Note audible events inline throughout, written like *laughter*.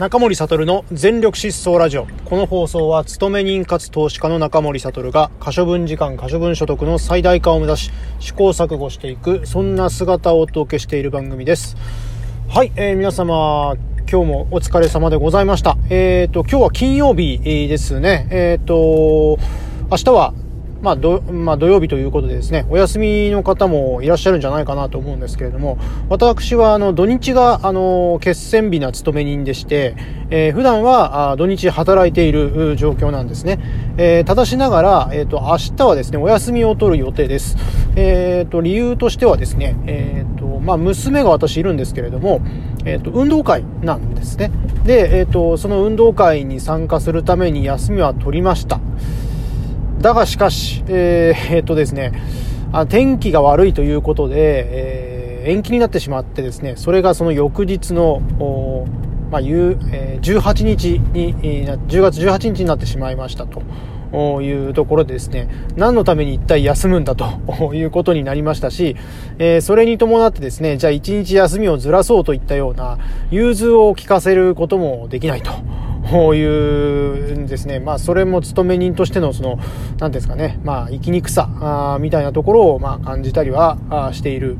中森悟の全力疾走ラジオ。この放送は、勤め人かつ投資家の中森悟が、可処分時間、可処分所得の最大化を目指し、試行錯誤していく、そんな姿をお届けしている番組です。はい、えー、皆様、今日もお疲れ様でございました。えっ、ー、と、今日は金曜日ですね。えっ、ー、と、明日はまあ、ど、まあ、土曜日ということでですね、お休みの方もいらっしゃるんじゃないかなと思うんですけれども、私は、あの、土日が、あの、決戦日な勤め人でして、えー、普段は、土日働いている状況なんですね。えー、ただしながら、えっ、ー、と、明日はですね、お休みを取る予定です。えっ、と、理由としてはですね、えっ、と、まあ、娘が私いるんですけれども、えっ、と、運動会なんですね。で、えっ、と、その運動会に参加するために休みは取りました。だがしかし、えー、えー、っとですね、あ天気が悪いということで、えー、延期になってしまってですね、それがその翌日の、まあ、え、18日に、10月18日になってしまいましたと。いうところでですね、何のために一体休むんだと *laughs* いうことになりましたし、えー、それに伴ってですね、じゃあ一日休みをずらそうといったような融通を聞かせることもできないと。こういうですね、まあ、それも勤め人としての、その、なんですかね、まあ、生きにくさ、みたいなところを、まあ、感じたりは、している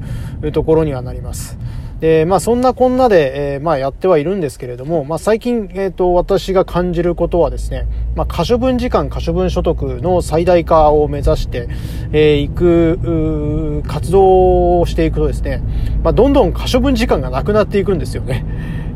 ところにはなります。で、まあそんなこんなで、えー、まあやってはいるんですけれども、まあ最近、えっ、ー、と、私が感じることはですね、まあ可処分時間、可処分所得の最大化を目指して、えー、いく、活動をしていくとですね、まあどんどん可処分時間がなくなっていくんですよね。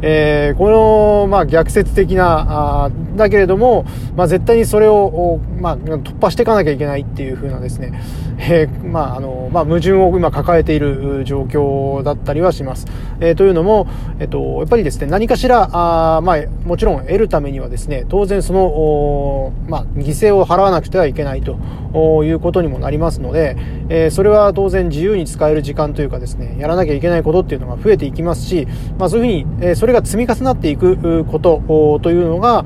えー、この、まあ、逆説的な、あだけれども、まあ、絶対にそれを、まあ、突破していかなきゃいけないっていう風なですね、*laughs* えー、まあ、あの、まあ、矛盾を今抱えている状況だったりはします。えー、というのも、えっ、と、やっぱりですね、何かしら、あまあ、もちろん得るためにはですね、当然その、まあ、犠牲を払わなくてはいけないということにもなりますので、えー、それは当然自由に使える時間というかですね、やらなきゃいけないことっていうのが増えていきますし、まあ、そういうふうに、え、それが積み重なっていくことというのが、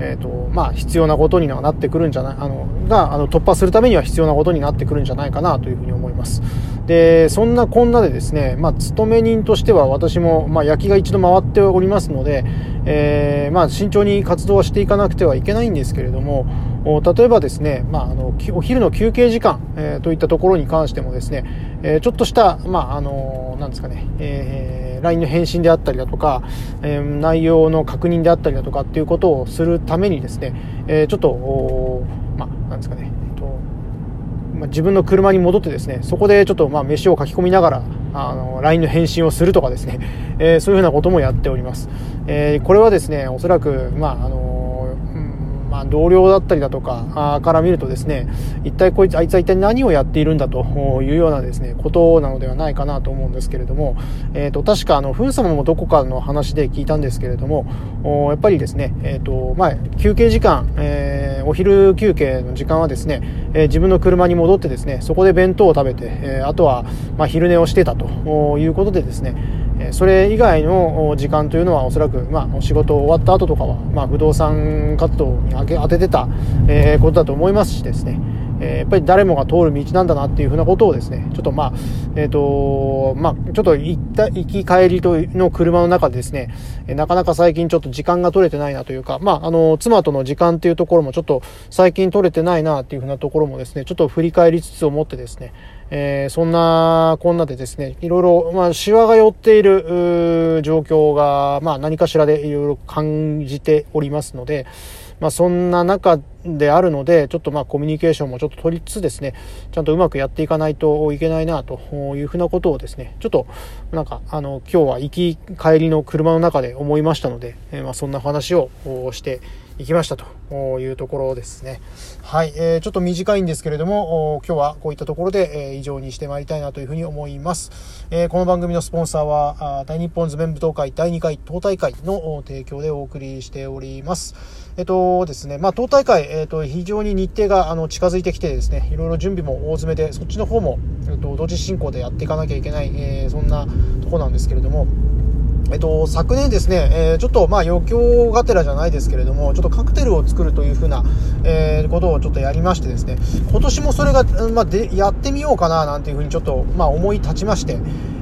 えっ、ー、と、まあ、必要なことにはなってくるんじゃない、あの、が、あの、突破するためには必要なことになってくるんじゃないかなというふうに思います。で、そんなこんなでですね、まあ、勤め人としては私も、まあ、焼きが一度回っておりますので、えー、まあ、慎重に活動はしていかなくてはいけないんですけれども、例えばですね、まあ、あの、お昼の休憩時間、えー、といったところに関してもですね、えー、ちょっとした、まあ、あの、なんですかね、えー LINE の返信であったりだとか、えー、内容の確認であったりだとかっていうことをするためにですね、えー、ちょっと、まあ、なんですかね、えっとまあ、自分の車に戻ってですね、そこでちょっと、まあ、飯を書き込みながら、あの、LINE の返信をするとかですね、えー、そういうふうなこともやっております。えー、これはですね、おそらく、まあ、あのまあ、同僚だったりだとかから見るとですね、一体こいつ、あいつは一体何をやっているんだというようなですね、ことなのではないかなと思うんですけれども、えっ、ー、と、確かあの、ふん様もどこかの話で聞いたんですけれども、やっぱりですね、えっ、ー、と、まあ、休憩時間、えー、お昼休憩の時間はですね、え自分の車に戻ってですね、そこで弁当を食べて、えあとは、まあ、昼寝をしてたということでですね、それ以外の時間というのはおそらく、まあ、仕事終わった後とかは、まあ、不動産活動に当ててた、えー、ことだと思いますしですね、えー、やっぱり誰もが通る道なんだなっていうふうなことをですね、ちょっとまあ、えっ、ー、と、まあ、ちょっと行った、行き帰りとの車の中でですね、なかなか最近ちょっと時間が取れてないなというか、まあ、あの、妻との時間っていうところもちょっと最近取れてないなっていうふうなところもですね、ちょっと振り返りつつ思ってですね、えー、そんなこんなでですね、いろいろ、まあ、シワが寄っている状況が、まあ、何かしらでいろいろ感じておりますので、まあ、そんな中であるので、ちょっとまあコミュニケーションもちょっと取りつつですね、ちゃんとうまくやっていかないといけないなというふうなことをですね、ちょっとなんかあの今日は行き帰りの車の中で思いましたので、えー、まあそんな話をしていきましたというところですね。はい、えー、ちょっと短いんですけれども、今日はこういったところで、えー、以上にしてまいりたいなというふうに思います。えー、この番組のスポンサーは、大日本図面舞踏会第2回党大会の提供でお送りしております。えっとですね、まあ、党大会、えっと、非常に日程があの近づいてきてですね、いろいろ準備も大詰めで、そっちの方も、えっと、同時進行でやっていかなきゃいけない、えー、そんなとこなんですけれども、えっと、昨年ですね、えー、ちょっとまあ余興がてらじゃないですけれども、ちょっとカクテルを作るというふうな、えー、ことをちょっとやりましてですね、今年もそれが、まあ、で、やってみようかななんていうふうにちょっと、まあ思い立ちまして、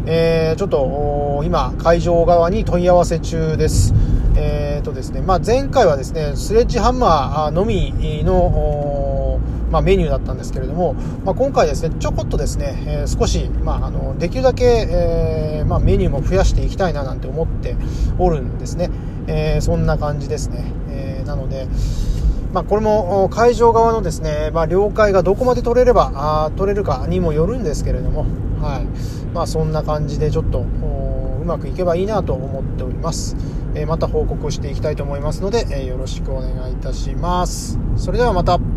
えー、ちょっと、今、会場側に問い合わせ中です。えーとですねまあ、前回はですねスレッジハンマーのみの、まあ、メニューだったんですけれども、まあ、今回ですねちょこっとですね、えー、少し、まあ、あのできるだけ、えー、まメニューも増やしていきたいななんて思っておるんですね、えー、そんな感じですね、えなのでまあ、これも会場側のですね、まあ、了解がどこまで取れればあ取れるかにもよるんですけれども、はい。まあ、そんな感じでちょっとうまくいけばいいなと思っております、えー、また報告していきたいと思いますので、えー、よろしくお願いいたします。それではまた。